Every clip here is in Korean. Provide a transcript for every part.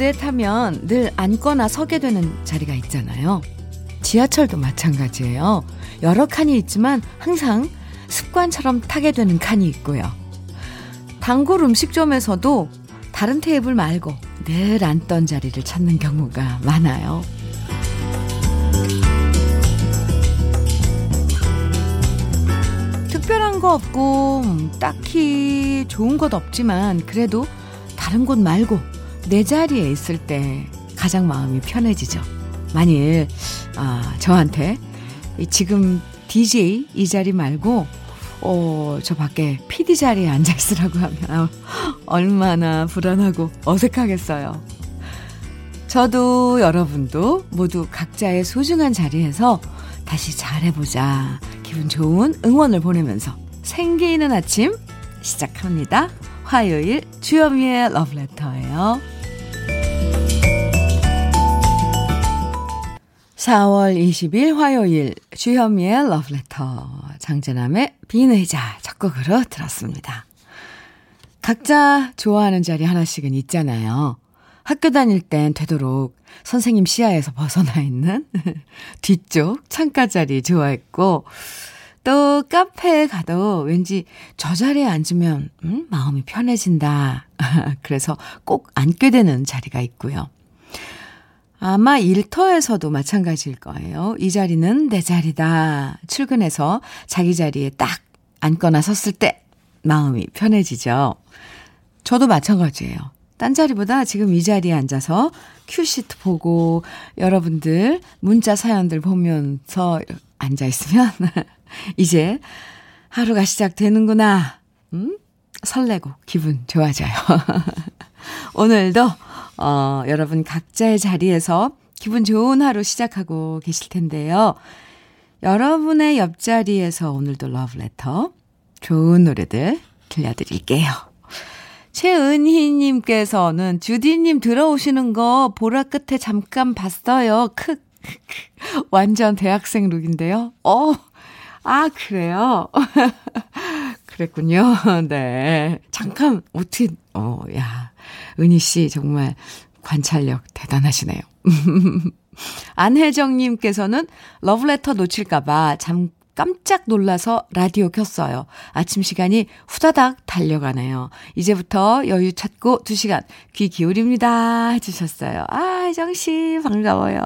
버스에 타면 늘 앉거나 서게 되는 자리가 있잖아요. 지하철도 마찬가지예요. 여러 칸이 있지만 항상 습관처럼 타게 되는 칸이 있고요. 단골 음식점에서도 다른 테이블 말고 늘 앉던 자리를 찾는 경우가 많아요. 특별한 거 없고 음, 딱히 좋은 것 없지만 그래도 다른 곳 말고 내 자리에 있을 때 가장 마음이 편해지죠. 만일 아, 저한테 지금 DJ 이 자리 말고 어, 저 밖에 PD 자리에 앉아 있으라고 하면 얼마나 불안하고 어색하겠어요. 저도 여러분도 모두 각자의 소중한 자리에서 다시 잘해보자. 기분 좋은 응원을 보내면서 생기는 아침 시작합니다. 화요일 주여미의 러브레터예요. 4월 20일 화요일 주현미의 러브레터 장재남의 비는 의자 첫 곡으로 들었습니다. 각자 좋아하는 자리 하나씩은 있잖아요. 학교 다닐 땐 되도록 선생님 시야에서 벗어나 있는 뒤쪽 창가 자리 좋아했고 또 카페에 가도 왠지 저 자리에 앉으면 음, 마음이 편해진다. 그래서 꼭 앉게 되는 자리가 있고요. 아마 일터에서도 마찬가지일 거예요. 이 자리는 내 자리다. 출근해서 자기 자리에 딱 앉거나 섰을 때 마음이 편해지죠. 저도 마찬가지예요. 딴 자리보다 지금 이 자리에 앉아서 큐시트 보고 여러분들 문자 사연들 보면서 앉아 있으면 이제 하루가 시작되는구나. 음? 설레고 기분 좋아져요. 오늘도 어, 여러분 각자의 자리에서 기분 좋은 하루 시작하고 계실 텐데요. 여러분의 옆자리에서 오늘도 러브레터 좋은 노래들 들려드릴게요. 최은희님께서는 주디님 들어오시는 거 보라 끝에 잠깐 봤어요. 크, 완전 대학생 룩인데요. 어, 아, 그래요? 그랬군요. 네. 잠깐, 어떻게, 어, 야. 은희 씨 정말 관찰력 대단하시네요. 안혜정님께서는 러브레터 놓칠까봐 잠 깜짝 놀라서 라디오 켰어요. 아침 시간이 후다닥 달려가네요. 이제부터 여유 찾고 2시간 귀 기울입니다. 해주셨어요. 아, 혜정씨, 반가워요.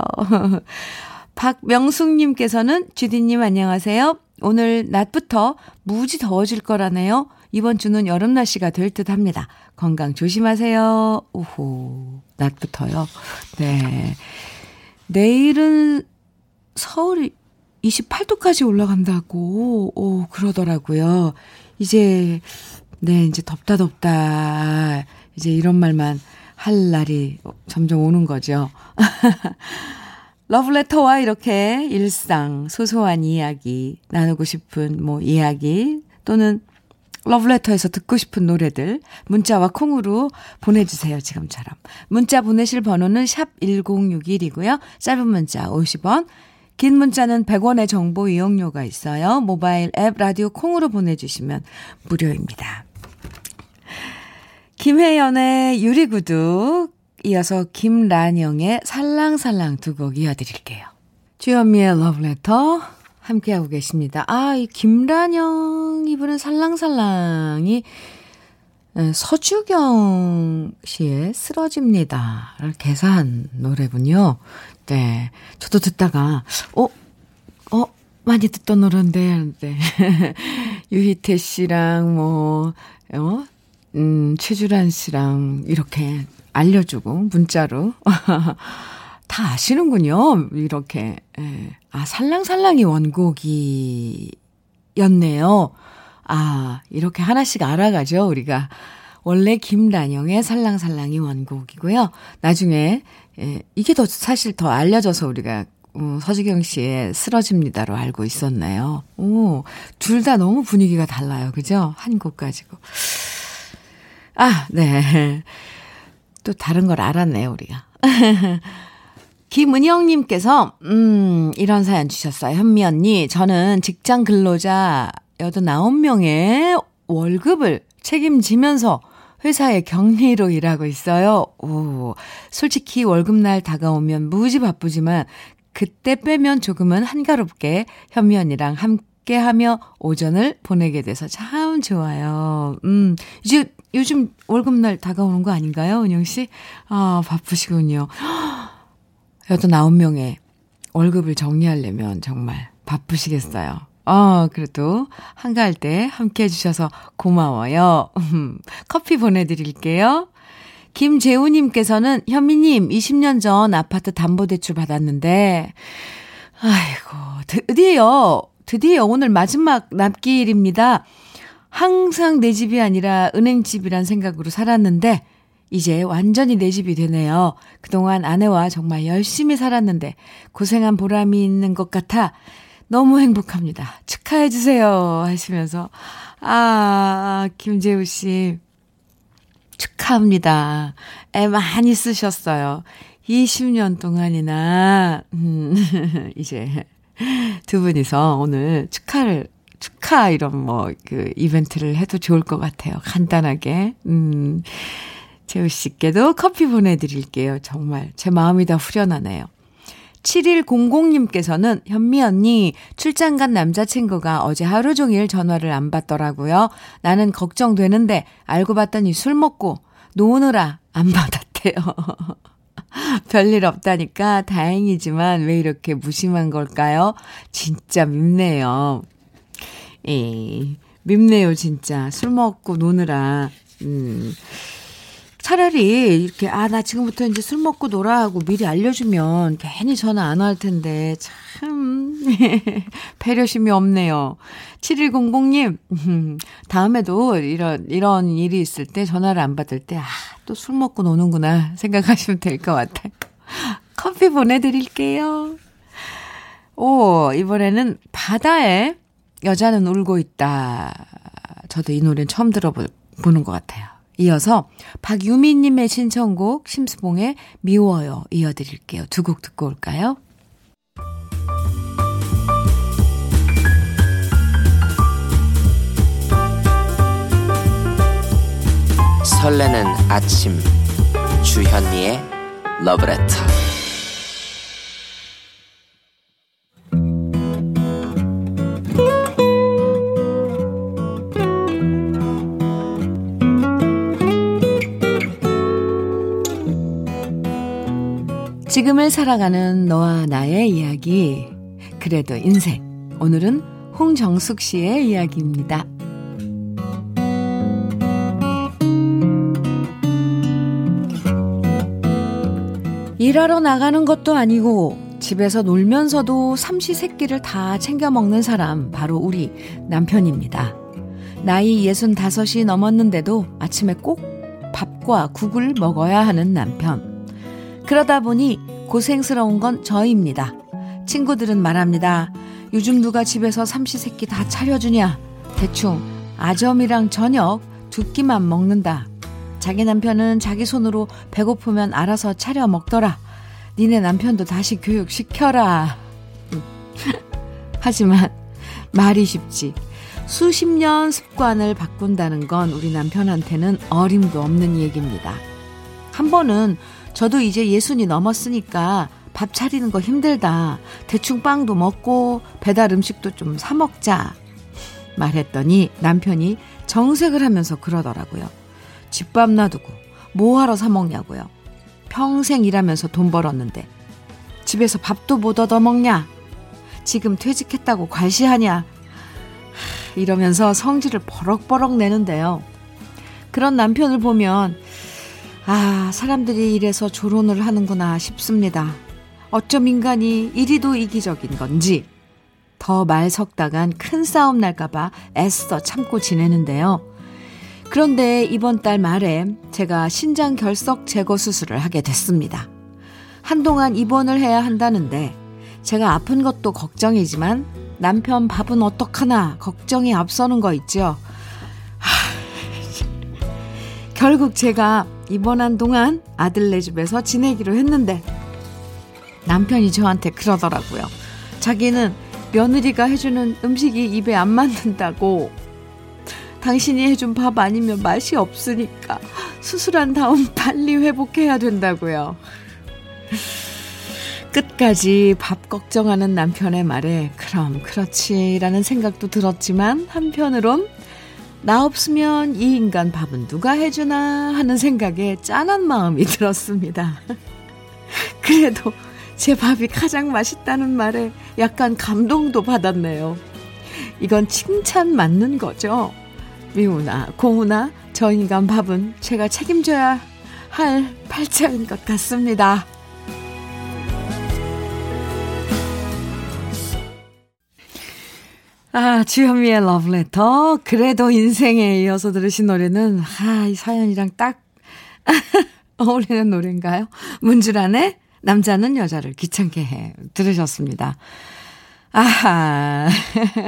박명숙님께서는 주디님 안녕하세요. 오늘 낮부터 무지 더워질 거라네요. 이번 주는 여름 날씨가 될 듯 합니다. 건강 조심하세요. 오호, 낮부터요. 네. 내일은 서울이 28도까지 올라간다고, 오, 그러더라고요. 이제, 네, 이제 덥다 덥다. 이제 이런 말만 할 날이 점점 오는 거죠. 러브레터와 이렇게 일상, 소소한 이야기, 나누고 싶은 뭐 이야기, 또는 러브레터에서 듣고 싶은 노래들 문자와 콩으로 보내주세요. 지금처럼. 문자 보내실 번호는 샵 1061이고요. 짧은 문자 50원, 긴 문자는 100원의 정보 이용료가 있어요. 모바일 앱 라디오 콩으로 보내주시면 무료입니다. 김혜연의 유리구두, 이어서 김란영의 살랑살랑 두 곡 이어드릴게요. 주현미의 러브레터 함께하고 계십니다. 아, 이 김란영 이분은 살랑살랑이 서주경 씨의 쓰러집니다를 개사한 노래군요. 네. 저도 듣다가, 어, 어, 많이 듣던 노래인데, 네. 유희태 씨랑 뭐, 어, 음, 최주란 씨랑 이렇게 알려주고, 문자로. 다 아시는군요. 이렇게. 예. 아, 살랑살랑이 원곡이였네요. 아, 이렇게 하나씩 알아가죠, 우리가. 원래 김란영의 살랑살랑이 원곡이고요. 나중에, 예, 이게 더 사실 더 알려져서 우리가 어, 서지경 씨의 쓰러집니다로 알고 있었나요? 오, 둘 다 너무 분위기가 달라요. 그죠? 한 곡 가지고. 아, 네. 또 다른 걸 알았네요, 우리가. 김은영님께서, 음, 이런 사연 주셨어요. 현미 언니, 저는 직장 근로자 89명의 월급을 책임지면서 회사에 격리로 일하고 있어요. 오, 솔직히 월급날 다가오면 무지 바쁘지만 그때 빼면 조금은 한가롭게 현미 언니랑 함께 하며 오전을 보내게 돼서 참 좋아요. 음, 이제 요즘 월급날 다가오는 거 아닌가요, 은영 씨? 아, 바쁘시군요. 여덟 아홉 명의 월급을 정리하려면 정말 바쁘시겠어요. 어, 그래도 한가할 때 함께 해주셔서 고마워요. 커피 보내드릴게요. 김재우님께서는 현미님 20년 전 아파트 담보대출 받았는데, 아이고, 드디어, 드디어 오늘 마지막 납기일입니다. 항상 내 집이 아니라 은행집이란 생각으로 살았는데, 이제 완전히 내 집이 되네요. 그동안 아내와 정말 열심히 살았는데, 고생한 보람이 있는 것 같아 너무 행복합니다. 축하해 주세요. 하시면서, 아, 김재우 씨, 축하합니다. 애 많이 쓰셨어요. 20년 동안이나, 음, 이제 두 분이서 오늘 축하를, 축하 이런 뭐, 그 이벤트를 해도 좋을 것 같아요. 간단하게. 음, 재우 씨께도 커피 보내드릴게요. 정말 제 마음이 다 후련하네요. 7100님께서는 현미 언니 출장 간 남자친구가 어제 하루 종일 전화를 안 받더라고요. 나는 걱정되는데 알고 봤더니 술 먹고 노느라 안 받았대요. 별일 없다니까 다행이지만 왜 이렇게 무심한 걸까요? 진짜 밉네요. 예, 밉네요, 진짜. 술 먹고 노느라. 음. 차라리 이렇게 아 나 지금부터 이제 술 먹고 놀아 하고 미리 알려주면 괜히 전화 안 할 텐데 참 배려심이 없네요. 7100님 다음에도 이런 이런 일이 있을 때 전화를 안 받을 때 아 또 술 먹고 노는구나 생각하시면 될 것 같아요. 커피 보내드릴게요. 오 이번에는 바다에 여자는 울고 있다. 저도 이 노래는 처음 들어보는 것 같아요. 이어서 박유미님의 신청곡 심수봉의 미워요 이어드릴게요. 두 곡 듣고 올까요? 설레는 아침 주현미의 러브레터 지금을 살아가는 너와 나의 이야기. 그래도 인생. 오늘은 홍정숙 씨의 이야기입니다. 일하러 나가는 것도 아니고 집에서 놀면서도 삼시세끼를 다 챙겨 먹는 사람 바로 우리 남편입니다. 나이 65이 넘었는데도 아침에 꼭 밥과 국을 먹어야 하는 남편. 그러다 보니 고생스러운 건 저입니다. 친구들은 말합니다. 요즘 누가 집에서 삼시세끼 다 차려주냐? 대충 아점이랑 저녁 두 끼만 먹는다. 자기 남편은 자기 손으로 배고프면 알아서 차려 먹더라. 니네 남편도 다시 교육시켜라. 하지만 말이 쉽지. 수십 년 습관을 바꾼다는 건 우리 남편한테는 어림도 없는 얘기입니다. 한 번은 저도 이제 예순이 넘었으니까 밥 차리는 거 힘들다. 대충 빵도 먹고 배달 음식도 좀 사 먹자. 말했더니 남편이 정색을 하면서 그러더라고요. 집밥 놔두고 뭐하러 사 먹냐고요. 평생 일하면서 돈 벌었는데 집에서 밥도 못 얻어 먹냐? 지금 퇴직했다고 괄시하냐? 이러면서 성질을 버럭버럭 내는데요. 그런 남편을 보면 아, 사람들이 이래서 조론을 하는구나 싶습니다. 어쩜 인간이 이리도 이기적인 건지 더 말 섞다간 큰 싸움 날까봐 애써 참고 지내는데요. 그런데 이번 달 말에 제가 신장 결석 제거 수술을 하게 됐습니다. 한동안 입원을 해야 한다는데 제가 아픈 것도 걱정이지만 남편 밥은 어떡하나 걱정이 앞서는 거 있죠. 결국 제가 입원한 동안 아들네 집에서 지내기로 했는데 남편이 저한테 그러더라고요. 자기는 며느리가 해주는 음식이 입에 안 맞는다고 당신이 해준 밥 아니면 맛이 없으니까 수술한 다음 빨리 회복해야 된다고요. 끝까지 밥 걱정하는 남편의 말에 그럼 그렇지라는 생각도 들었지만 한편으론 나 없으면 이 인간 밥은 누가 해주나 하는 생각에 짠한 마음이 들었습니다. 그래도 제 밥이 가장 맛있다는 말에 약간 감동도 받았네요. 이건 칭찬 맞는 거죠. 미우나 고우나 저 인간 밥은 제가 책임져야 할 팔자인 것 같습니다. 아, 주현미의 러브레터. 그래도 인생에 이어서 들으신 노래는, 아, 이 사연이랑 딱 어울리는 노래인가요? 문주란의 남자는 여자를 귀찮게 해. 들으셨습니다. 아하.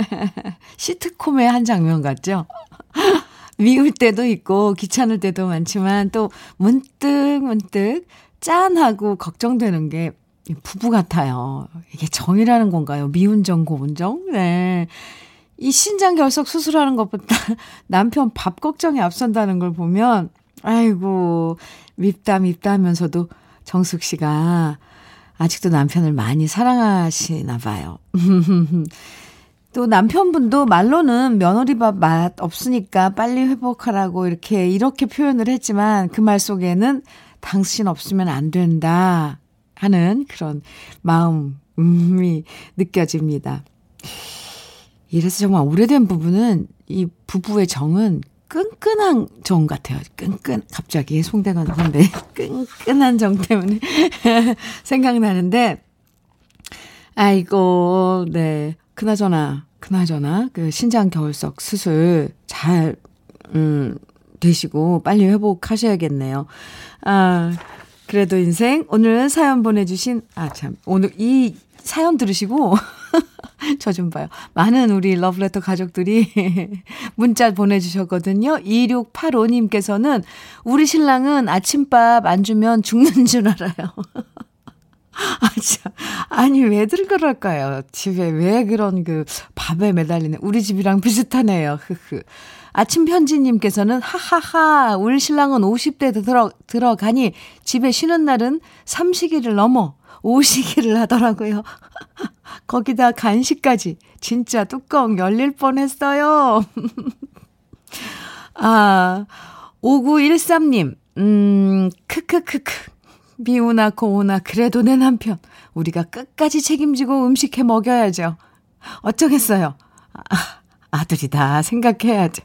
시트콤의 한 장면 같죠? 미울 때도 있고 귀찮을 때도 많지만 또 문득 문득 짠하고 걱정되는 게 부부 같아요. 이게 정이라는 건가요? 미운 정, 고운 정? 네. 이 신장 결석 수술하는 것보다 남편 밥 걱정이 앞선다는 걸 보면, 아이고, 밉다, 밉다 하면서도 정숙 씨가 아직도 남편을 많이 사랑하시나 봐요. 또 남편분도 말로는 며느리밥 맛 없으니까 빨리 회복하라고 이렇게, 이렇게 표현을 했지만 그 말 속에는 당신 없으면 안 된다. 하는 그런 마음이 느껴집니다. 이래서 정말 오래된 부부는 이 부부의 정은 끈끈한 정 같아요. 끈끈, 갑자기 송대가 나는데, 끈끈한 정 때문에 생각나는데, 아이고, 네. 그나저나, 그나저나, 그 신장 겨울석 수술 잘, 음, 되시고, 빨리 회복하셔야겠네요. 아, 그래도 인생 오늘 사연 보내주신 아 참 오늘 이 사연 들으시고 저 좀 봐요. 많은 우리 러브레터 가족들이 문자 보내주셨거든요. 2685님께서는 우리 신랑은 아침밥 안 주면 죽는 줄 알아요. 아, 참. 아니, 왜들 그럴까요? 집에 왜 그런 그 밥에 매달리는, 우리 집이랑 비슷하네요. 흐흐. 아침 편지님께서는 하하하 울 신랑은 50대 들어 들어가니 집에 쉬는 날은 삼시기를 넘어 오시기를 하더라고요. 거기다 간식까지 진짜 뚜껑 열릴 뻔했어요. 아 5913님 음 크크크크 미우나 고우나 그래도 내 남편 우리가 끝까지 책임지고 음식해 먹여야죠. 어쩌겠어요. 아, 아들이다 생각해야죠.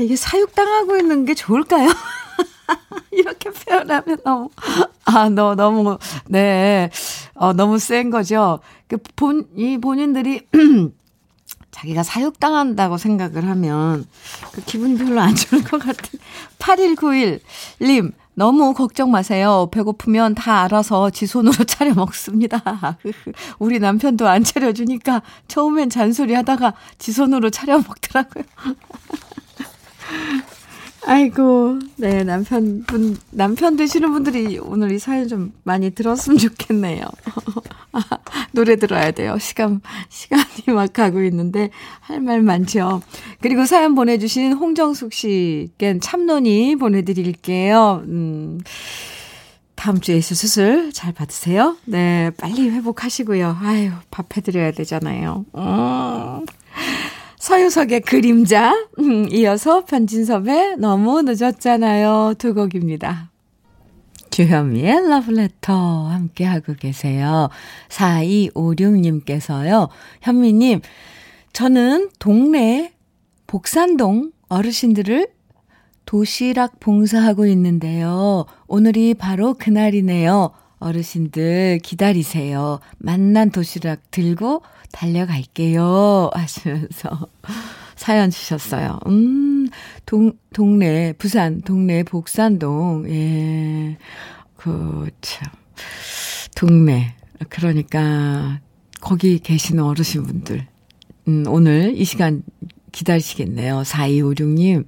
이게 사육당하고 있는 게 좋을까요? 이렇게 표현하면 너무, 아, 너, 너무, 네, 어, 너무 센 거죠. 그 본, 이 본인들이 자기가 사육당한다고 생각을 하면 그 기분이 별로 안 좋을 것 같은 8191님, 너무 걱정 마세요. 배고프면 다 알아서 지 손으로 차려 먹습니다. 우리 남편도 안 차려주니까 처음엔 잔소리 하다가 지 손으로 차려 먹더라고요. 아이고, 네, 남편분, 남편 되시는 분들이 오늘 이 사연 좀 많이 들었으면 좋겠네요. 아, 노래 들어야 돼요. 시간, 시간이 막 가고 있는데 할 말 많죠. 그리고 사연 보내주신 홍정숙 씨께 참론이 보내드릴게요. 음. 다음 주에 수술 잘 받으세요. 네, 빨리 회복하시고요. 아유, 밥 해드려야 되잖아요. 음. 서유석의 그림자, 음, 이어서 편진섭의 너무 늦었잖아요. 두 곡입니다. 주현미의 러브레터 함께하고 계세요. 4256님께서요. 현미님, 저는 동네 복산동 어르신들을 도시락 봉사하고 있는데요. 오늘이 바로 그날이네요. 어르신들 기다리세요. 만난 도시락 들고 달려갈게요. 하시면서 사연 주셨어요. 음, 동, 동네, 부산, 동네 복산동, 예. 그, 참. 동네. 그러니까, 거기 계시는 어르신 분들. 음, 오늘 이 시간 기다리시겠네요. 4256님.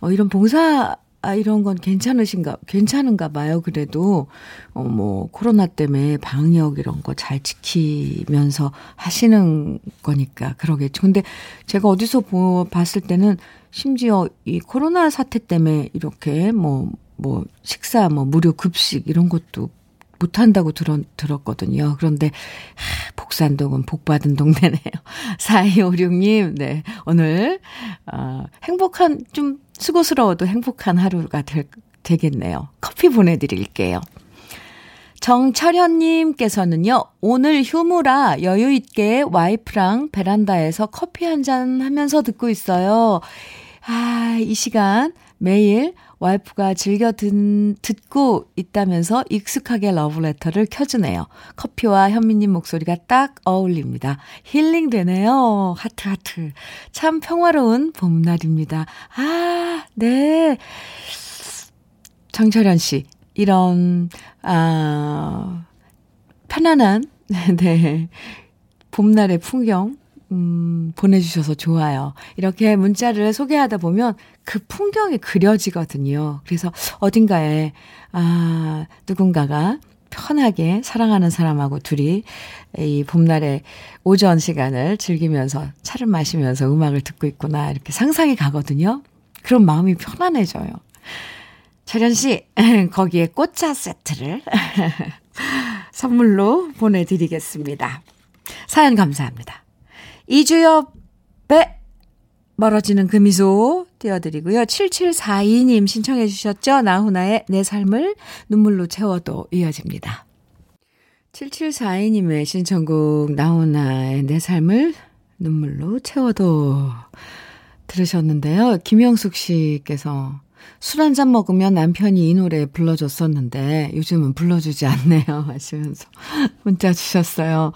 어, 이런 봉사 아, 이런 건 괜찮으신가, 괜찮은가 봐요. 그래도, 어, 뭐, 코로나 때문에 방역 이런 거 잘 지키면서 하시는 거니까 그러겠죠. 근데 제가 어디서 보, 봤을 때는 심지어 이 코로나 사태 때문에 이렇게 뭐, 뭐, 식사, 뭐, 무료 급식 이런 것도 못한다고 들었, 들었거든요. 그런데, 하, 복산동은 복받은 동네네요. 4256님, 네. 오늘, 어, 행복한, 좀 수고스러워도 행복한 하루가 될, 되겠네요. 커피 보내드릴게요. 정철현님께서는요, 오늘 휴무라 여유있게 와이프랑 베란다에서 커피 한 잔 하면서 듣고 있어요. 아, 이 시간 매일 와이프가 즐겨 듣, 듣고 있다면서 익숙하게 러브레터를 켜주네요. 커피와 현미님 목소리가 딱 어울립니다. 힐링 되네요. 하트, 하트. 참 평화로운 봄날입니다. 아, 네. 정철현 씨, 이런, 아, 편안한, 네. 봄날의 풍경, 음, 보내주셔서 좋아요. 이렇게 문자를 소개하다 보면 그 풍경이 그려지거든요. 그래서 어딘가에, 아, 누군가가 편하게 사랑하는 사람하고 둘이 이 봄날의 오전 시간을 즐기면서 차를 마시면서 음악을 듣고 있구나. 이렇게 상상이 가거든요. 그런 마음이 편안해져요. 철현 씨, 거기에 꽃차 세트를 선물로 보내드리겠습니다. 사연 감사합니다. 이주엽의 멀어지는 그 미소 띄워드리고요. 7742님 신청해 주셨죠? 나훈아의 내 삶을 눈물로 채워도 이어집니다. 7742님의 신청곡 나훈아의 내 삶을 눈물로 채워도 들으셨는데요. 김영숙 씨께서 술 한 잔 먹으면 남편이 이 노래 불러줬었는데 요즘은 불러주지 않네요 하시면서 문자 주셨어요.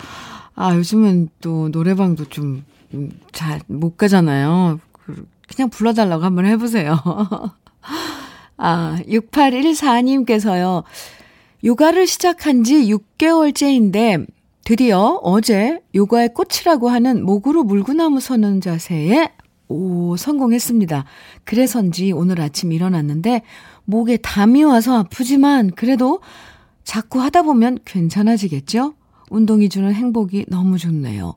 아, 요즘은 또 노래방도 좀 잘 못 가잖아요. 그냥 불러달라고 한번 해보세요. 아, 6814님께서요. 요가를 시작한 지 6개월째인데 드디어 어제 요가의 꽃이라고 하는 목으로 물구나무 서는 자세에 오, 성공했습니다. 그래서인지 오늘 아침 일어났는데 목에 담이 와서 아프지만 그래도 자꾸 하다 보면 괜찮아지겠죠? 운동이 주는 행복이 너무 좋네요.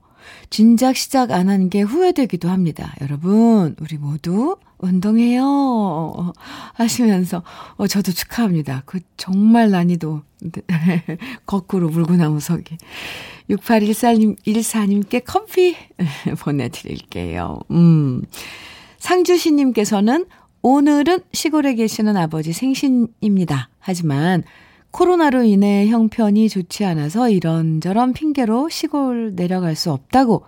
진작 시작 안 한 게 후회되기도 합니다. 여러분, 우리 모두 운동해요. 하시면서, 어, 저도 축하합니다. 그 정말 난이도, 거꾸로 물구나무 서기. 6814님, 14님께 커피 보내드릴게요. 음. 상주시님께서는 오늘은 시골에 계시는 아버지 생신입니다. 하지만 코로나로 인해 형편이 좋지 않아서 이런저런 핑계로 시골 내려갈 수 없다고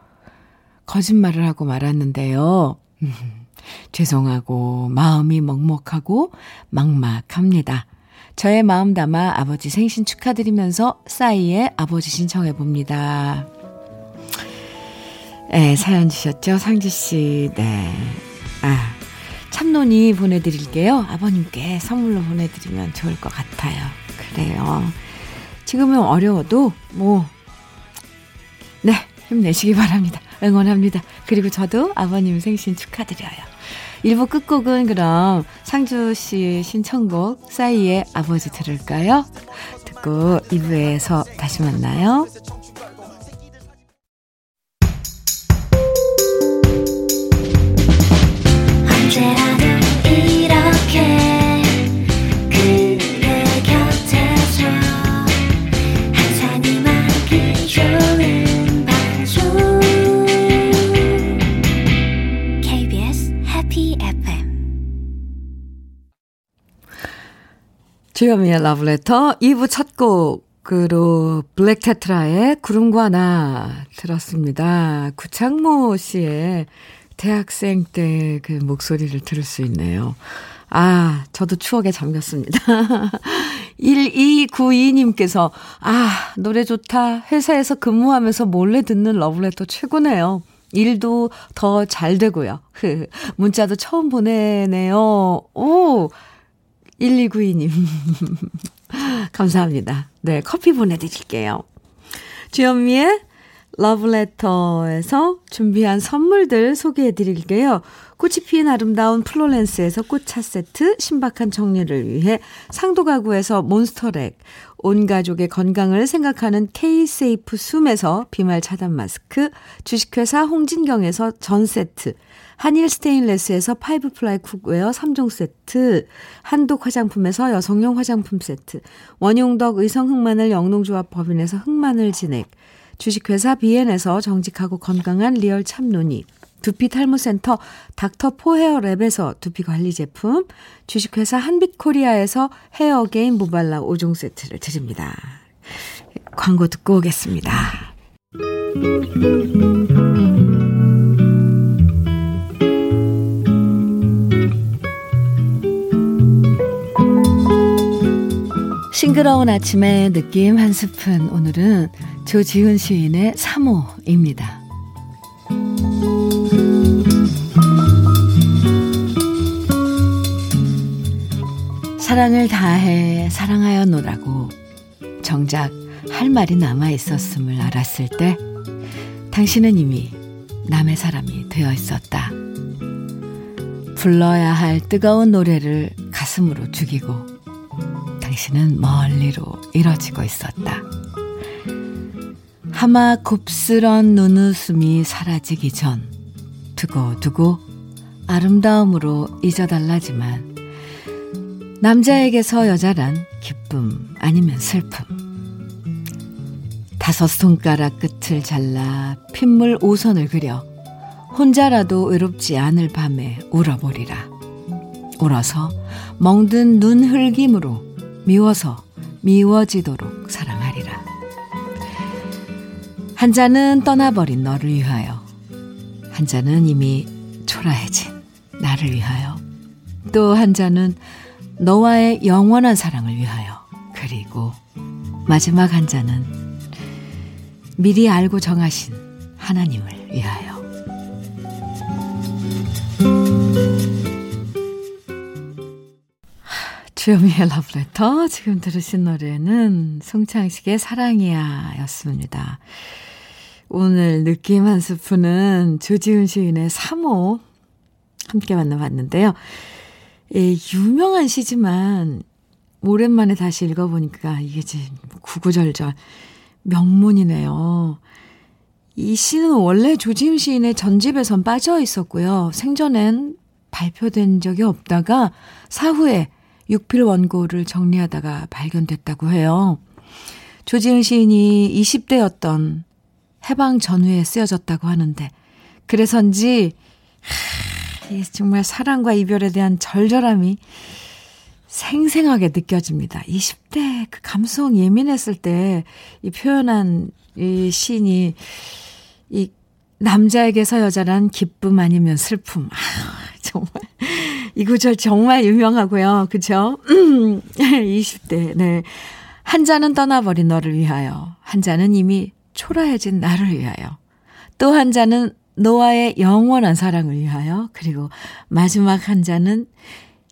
거짓말을 하고 말았는데요. 음, 죄송하고 마음이 먹먹하고 막막합니다. 저의 마음 담아 아버지 생신 축하드리면서 싸이의 아버지 신청해 봅니다. 네, 사연 주셨죠? 상주씨, 네. 아, 참론이 보내드릴게요. 아버님께 선물로 보내드리면 좋을 것 같아요. 그래요. 지금은 어려워도 뭐, 네, 힘내시기 바랍니다. 응원합니다. 그리고 저도 아버님 생신 축하드려요. 1부 끝곡은 그럼 상주 씨 신청곡 싸이의 아버지 들을까요? 듣고 2부에서 다시 만나요. 주현미의 러브레터 2부 첫 곡으로 블랙테트라의 구름과 나 들었습니다. 구창모 씨의 대학생 때 그 목소리를 들을 수 있네요. 아, 저도 추억에 잠겼습니다. 1292님께서, 아, 노래 좋다. 회사에서 근무하면서 몰래 듣는 러브레터 최고네요. 일도 더 잘 되고요. 문자도 처음 보내네요. 오, 1292님. 감사합니다. 네, 커피 보내드릴게요. 주현미의 러브레터에서 준비한 선물들 소개해 드릴게요. 꽃이 피인 아름다운 플로렌스에서 꽃차 세트, 신박한 정리를 위해 상도 가구에서 몬스터렉, 온 가족의 건강을 생각하는 K-세이프 숨에서 비말 차단 마스크, 주식회사 홍진경에서 전 세트, 한일 스테인레스에서 five ply cookware 3종 세트, 한독 화장품에서 여성용 화장품 세트, 원용덕 의성 흑마늘 영농조합 법인에서 흑마늘 진액, 주식회사 비엔에서 정직하고 건강한 리얼 참논이, 두피 탈모센터 닥터 포 헤어랩에서 두피 관리 제품, 주식회사 한빛코리아에서 헤어게인 모발라 5종 세트를 드립니다. 광고 듣고 오겠습니다. 싱그러운 아침의 느낌 한 스푼. 오늘은 조지훈 시인의 3호입니다. 사랑을 다해 사랑하여 노라고 정작 할 말이 남아 있었음을 알았을 때 당신은 이미 남의 사람이 되어 있었다. 불러야 할 뜨거운 노래를 가슴으로 죽이고 당신은 멀리로 이뤄지고 있었다. 하마 곱스런 눈웃음이 사라지기 전 두고두고 아름다움으로 잊어달라지만 남자에게서 여자란 기쁨 아니면 슬픔 다섯 손가락 끝을 잘라 핏물 오선을 그려 혼자라도 외롭지 않을 밤에 울어보리라 울어서 멍든 눈 흘김으로 미워서 미워지도록 사랑하리라. 한 잔은 떠나버린 너를 위하여, 한 잔은 이미 초라해진 나를 위하여, 또 한 잔은 너와의 영원한 사랑을 위하여, 그리고 마지막 한 잔은 미리 알고 정하신 하나님을 위하여. 주요미의 러브레터. 지금 들으신 노래는 송창식의 사랑이야 였습니다. 오늘 느낌 한 스푼은 조지훈 시인의 3호 함께 만나봤는데요. 예, 유명한 시지만 오랜만에 다시 읽어보니까 이게 지금 구구절절 명문이네요. 이 시는 원래 조지훈 시인의 전집에선 빠져 있었고요. 생전엔 발표된 적이 없다가 사후에 육필 원고를 정리하다가 발견됐다고 해요. 조지은 시인이 20대였던 해방 전후에 쓰여졌다고 하는데, 그래서인지, 하, 정말 사랑과 이별에 대한 절절함이 생생하게 느껴집니다. 20대 그 감성 예민했을 때 이 표현한 이 시인이 이 남자에게서 여자란 기쁨 아니면 슬픔. 아, 정말 이 구절 정말 유명하고요. 그죠? 20대, 네. 한 잔은 떠나버린 너를 위하여. 한 잔은 이미 초라해진 나를 위하여. 또 한 잔은 너와의 영원한 사랑을 위하여. 그리고 마지막 한 잔은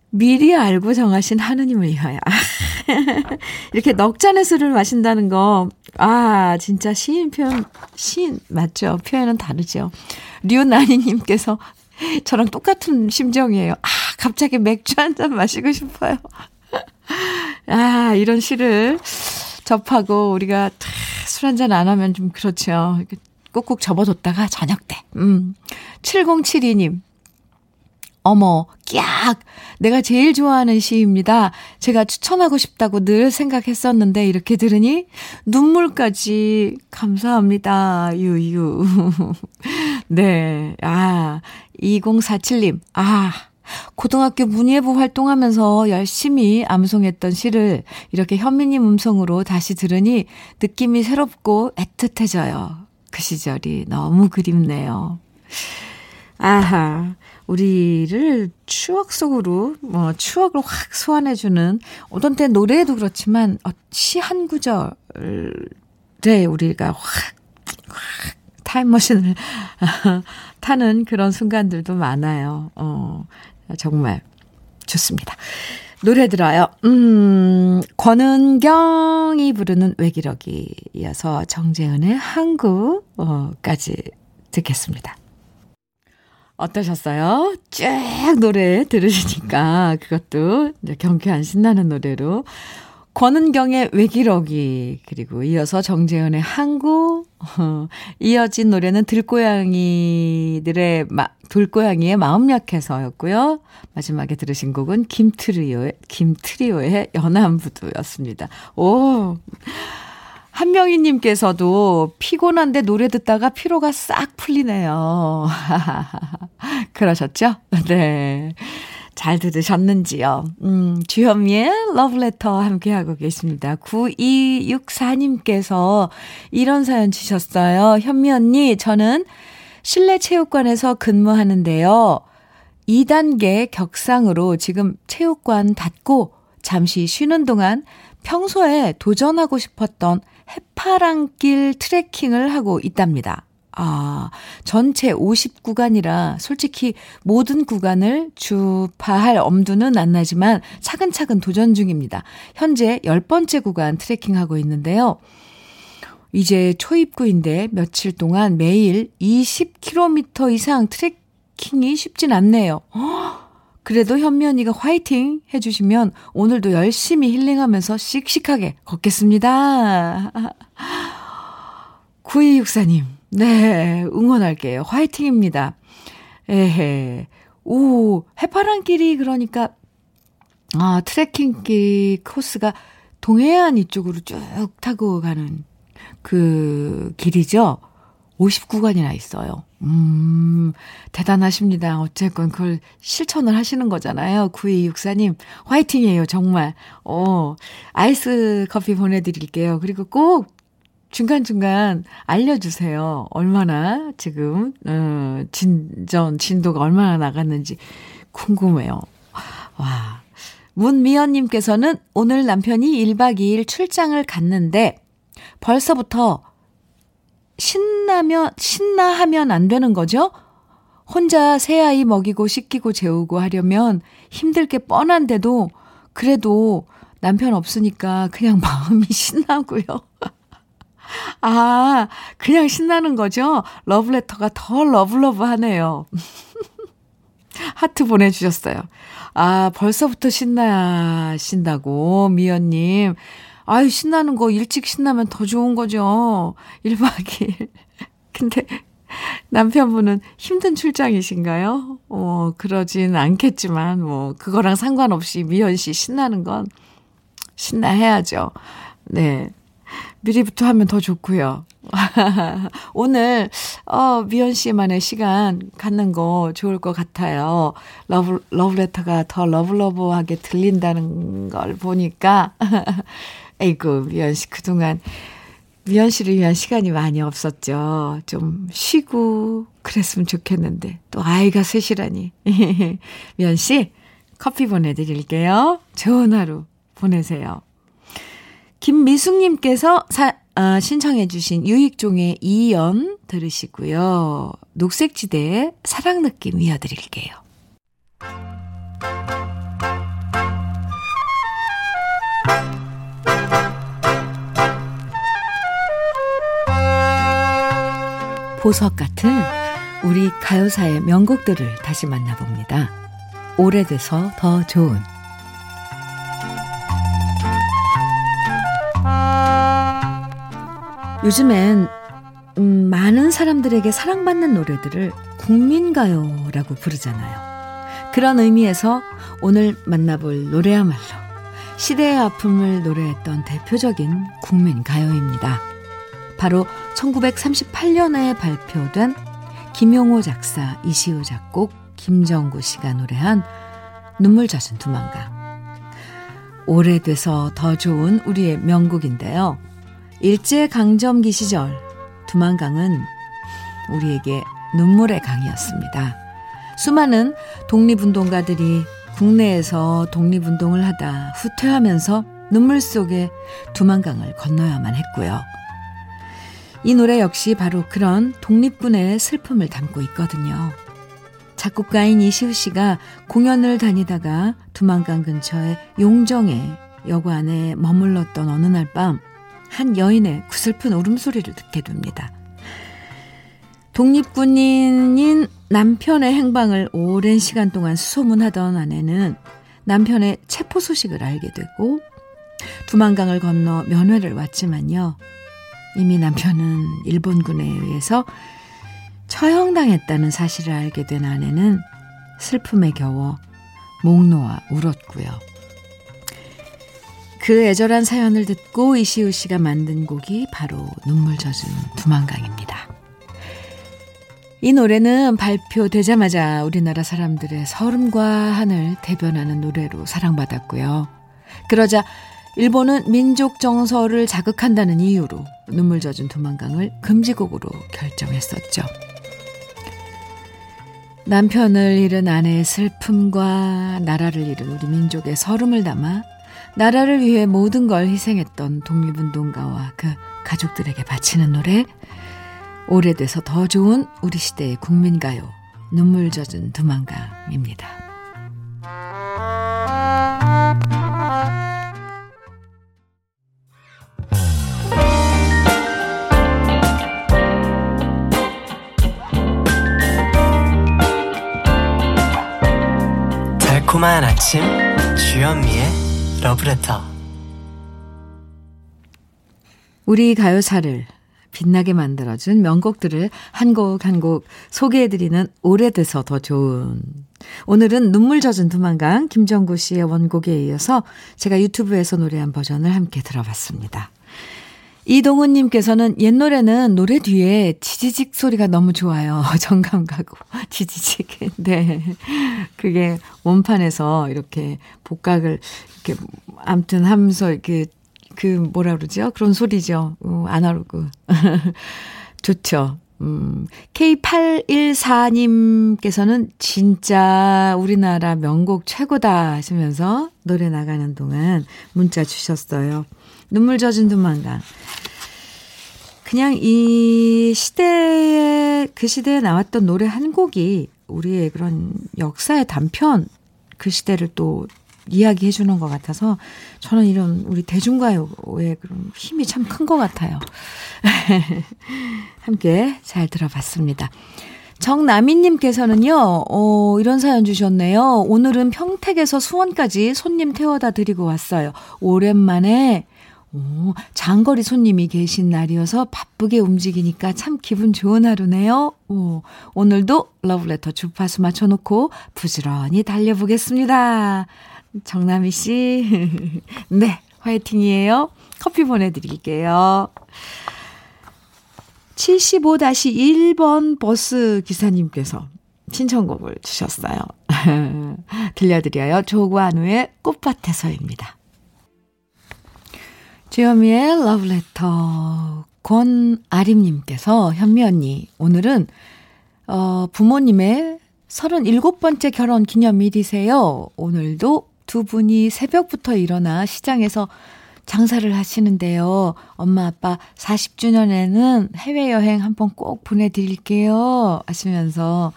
미리 알고 정하신 하느님을 위하여. 이렇게 넉 잔의 술을 마신다는 거, 아, 진짜 시인 표현, 시인, 맞죠? 표현은 다르죠. 류나니님께서 저랑 똑같은 심정이에요. 아, 갑자기 맥주 한 잔 마시고 싶어요. 아, 이런 시를 접하고 우리가 술 한 잔 안 하면 좀 그렇죠. 꼭꼭 접어뒀다가 저녁 때. 음. 7072님. 어머, 깍! 내가 제일 좋아하는 시입니다. 제가 추천하고 싶다고 늘 생각했었는데, 이렇게 들으니 눈물까지 감사합니다. 유유. 네. 아, 2047님. 아, 고등학교 문예부 활동하면서 열심히 암송했던 시를 이렇게 현미님 음성으로 다시 들으니 느낌이 새롭고 애틋해져요. 그 시절이 너무 그립네요. 아하. 우리를 추억 속으로, 뭐, 추억을 확 소환해주는, 어떤 때 노래에도 그렇지만, 어, 시한 구절에 우리가 확, 확, 타임머신을 타는 그런 순간들도 많아요. 어, 정말 좋습니다. 노래 들어요. 음, 권은경이 부르는 외기러기 이어서 정재은의 항구까지 듣겠습니다. 어떠셨어요? 쭉 노래 들으시니까 그것도 경쾌한 신나는 노래로 권은경의 외기러기 그리고 이어서 정재현의 항구 어, 이어진 노래는 들고양이들의 마, 들고양이의 마음 약해서였고요. 마지막에 들으신 곡은 김트리오의 김트리오의 연안부두였습니다. 오 한명희 님께서도 피곤한데 노래 듣다가 피로가 싹 풀리네요. 그러셨죠? 네. 잘 들으셨는지요? 음, 주현미의 러브레터 함께하고 계십니다. 9264님께서 이런 사연 주셨어요. 현미 언니, 저는 실내 체육관에서 근무하는데요. 2단계 격상으로 지금 체육관 닫고 잠시 쉬는 동안 평소에 도전하고 싶었던 해파랑길 트레킹을 하고 있답니다. 아, 전체 50구간이라 솔직히 모든 구간을 주파할 엄두는 안 나지만 차근차근 도전 중입니다. 현재 10번째 구간 트레킹하고 있는데요. 이제 초입구인데 며칠 동안 매일 20km 이상 트레킹이 쉽진 않네요. 그래도 현미 언니가 화이팅 해주시면 오늘도 열심히 힐링하면서 씩씩하게 걷겠습니다. 9264님, 네, 응원할게요. 화이팅입니다. 에헤. 오, 해파랑길이 그러니까, 아, 트레킹길 코스가 동해안 이쪽으로 쭉 타고 가는 그 길이죠. 50구간이나 있어요. 음, 대단하십니다. 어쨌건 그걸 실천을 하시는 거잖아요. 9264님, 화이팅이에요, 정말. 어, 아이스 커피 보내드릴게요. 그리고 꼭 중간중간 알려주세요. 얼마나 지금, 어, 진전, 진도가 얼마나 나갔는지 궁금해요. 와. 문미연님께서는 오늘 남편이 1박 2일 출장을 갔는데 벌써부터 신나면, 신나하면 안 되는 거죠? 혼자 세 아이 먹이고 씻기고 재우고 하려면 힘들 게 뻔한데도 그래도 남편 없으니까 그냥 마음이 신나고요. 아, 그냥 신나는 거죠? 러브레터가 더 러블러블 하네요. 하트 보내주셨어요. 아, 벌써부터 신나신다고, 미연님. 아유, 신나는 거 일찍 신나면 더 좋은 거죠. 1박 2일. 근데 남편분은 힘든 출장이신가요? 어, 그러진 않겠지만, 뭐, 그거랑 상관없이 미연 씨 신나는 건 신나해야죠. 네. 미리부터 하면 더 좋고요. 오늘 어 미연 씨만의 시간 갖는 거 좋을 것 같아요. 러브 러브레터가 더 러블러브하게 들린다는 걸 보니까 에이구 미연 씨 그동안 미연 씨를 위한 시간이 많이 없었죠. 좀 쉬고 그랬으면 좋겠는데 또 아이가 셋이라니. 미연 씨 커피 보내드릴게요. 좋은 하루 보내세요. 김미숙님께서 사, 아, 신청해주신 유익종의 이연 들으시고요. 녹색지대의 사랑 느낌 이어드릴게요. 보석 같은 우리 가요사의 명곡들을 다시 만나봅니다. 오래돼서 더 좋은 요즘엔 음, 많은 사람들에게 사랑받는 노래들을 국민가요라고 부르잖아요. 그런 의미에서 오늘 만나볼 노래야말로 시대의 아픔을 노래했던 대표적인 국민가요입니다. 바로 1938년에 발표된 김용호 작사, 이시우 작곡, 김정구 씨가 노래한 눈물 젖은 두만강. 오래돼서 더 좋은 우리의 명곡인데요. 일제강점기 시절 두만강은 우리에게 눈물의 강이었습니다. 수많은 독립운동가들이 국내에서 독립운동을 하다 후퇴하면서 눈물 속에 두만강을 건너야만 했고요. 이 노래 역시 바로 그런 독립군의 슬픔을 담고 있거든요. 작곡가인 이시우 씨가 공연을 다니다가 두만강 근처의 용정에 여관에 머물렀던 어느 날 밤 한 여인의 구슬픈 울음소리를 듣게 됩니다. 독립군인인 남편의 행방을 오랜 시간 동안 수소문하던 아내는 남편의 체포 소식을 알게 되고 두만강을 건너 면회를 왔지만요. 이미 남편은 일본군에 의해서 처형당했다는 사실을 알게 된 아내는 슬픔에 겨워 목 놓아 울었고요. 그 애절한 사연을 듣고 이시우 씨가 만든 곡이 바로 눈물 젖은 두만강입니다. 이 노래는 발표되자마자 우리나라 사람들의 서름과 한을 대변하는 노래로 사랑받았고요. 그러자 일본은 민족 정서를 자극한다는 이유로 눈물 젖은 두만강을 금지곡으로 결정했었죠. 남편을 잃은 아내의 슬픔과 나라를 잃은 우리 민족의 서름을 담아 나라를 위해 모든 걸 희생했던 독립운동가와 그 가족들에게 바치는 노래 오래돼서 더 좋은 우리 시대의 국민가요 눈물 젖은 두만강입니다. 달콤한 아침 주현미의 러브레터 우리 가요사를 빛나게 만들어준 명곡들을 한 곡 한 곡 소개해드리는 오래돼서 더 좋은 오늘은 눈물 젖은 두만강 김정구 씨의 원곡에 이어서 제가 유튜브에서 노래한 버전을 함께 들어봤습니다. 이동훈님께서는 옛 노래는 노래 뒤에 지지직 소리가 너무 좋아요. 정감 가고 지지직. 네, 그게 원판에서 이렇게 복각을 이렇게 암튼 하면서 이렇게 그 뭐라 그러죠? 그런 소리죠. 음, 아날로그. 좋죠. 음, K814님께서는 진짜 우리나라 명곡 최고다 하시면서 노래 나가는 동안 문자 주셨어요. 눈물 젖은 두만강. 그냥 이 시대에, 그 시대에 나왔던 노래 한 곡이 우리의 그런 역사의 단편, 그 시대를 또 이야기해 주는 것 같아서 저는 이런 우리 대중가요의 그런 힘이 참 큰 것 같아요. 함께 잘 들어봤습니다. 정나미님께서는요, 어, 이런 사연 주셨네요. 오늘은 평택에서 수원까지 손님 태워다 드리고 왔어요. 오랜만에 오, 장거리 손님이 계신 날이어서 바쁘게 움직이니까 참 기분 좋은 하루네요. 오, 오늘도 러브레터 주파수 맞춰놓고 부지런히 달려보겠습니다. 정남희 씨. 네, 화이팅이에요. 커피 보내드릴게요. 75-1번 버스 기사님께서 신청곡을 주셨어요. 들려드려요. 조관우의 꽃밭에서입니다. 주현미의 러브레터 권아림님께서 현미 언니 오늘은 어, 부모님의 37번째 결혼 기념일이세요. 오늘도 두 분이 새벽부터 일어나 시장에서 장사를 하시는데요. 엄마 아빠 40주년에는 해외여행 한번 꼭 보내드릴게요. 하시면서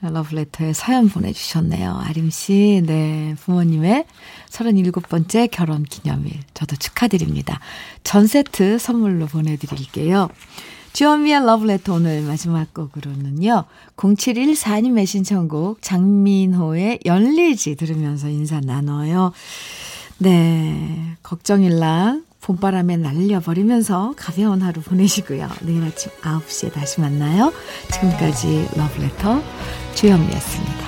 러브레터에 사연 보내주셨네요. 아림씨, 네. 부모님의 37번째 결혼 기념일. 저도 축하드립니다. 전 세트 선물로 보내드릴게요. 주현미의 러브레터 오늘 마지막 곡으로는요. 0714님의 신청곡 장민호의 열리지 들으면서 인사 나눠요. 네. 걱정일랑 봄바람에 날려버리면서 가벼운 하루 보내시고요. 내일 아침 9시에 다시 만나요. 지금까지 러브레터 주현미였습니다.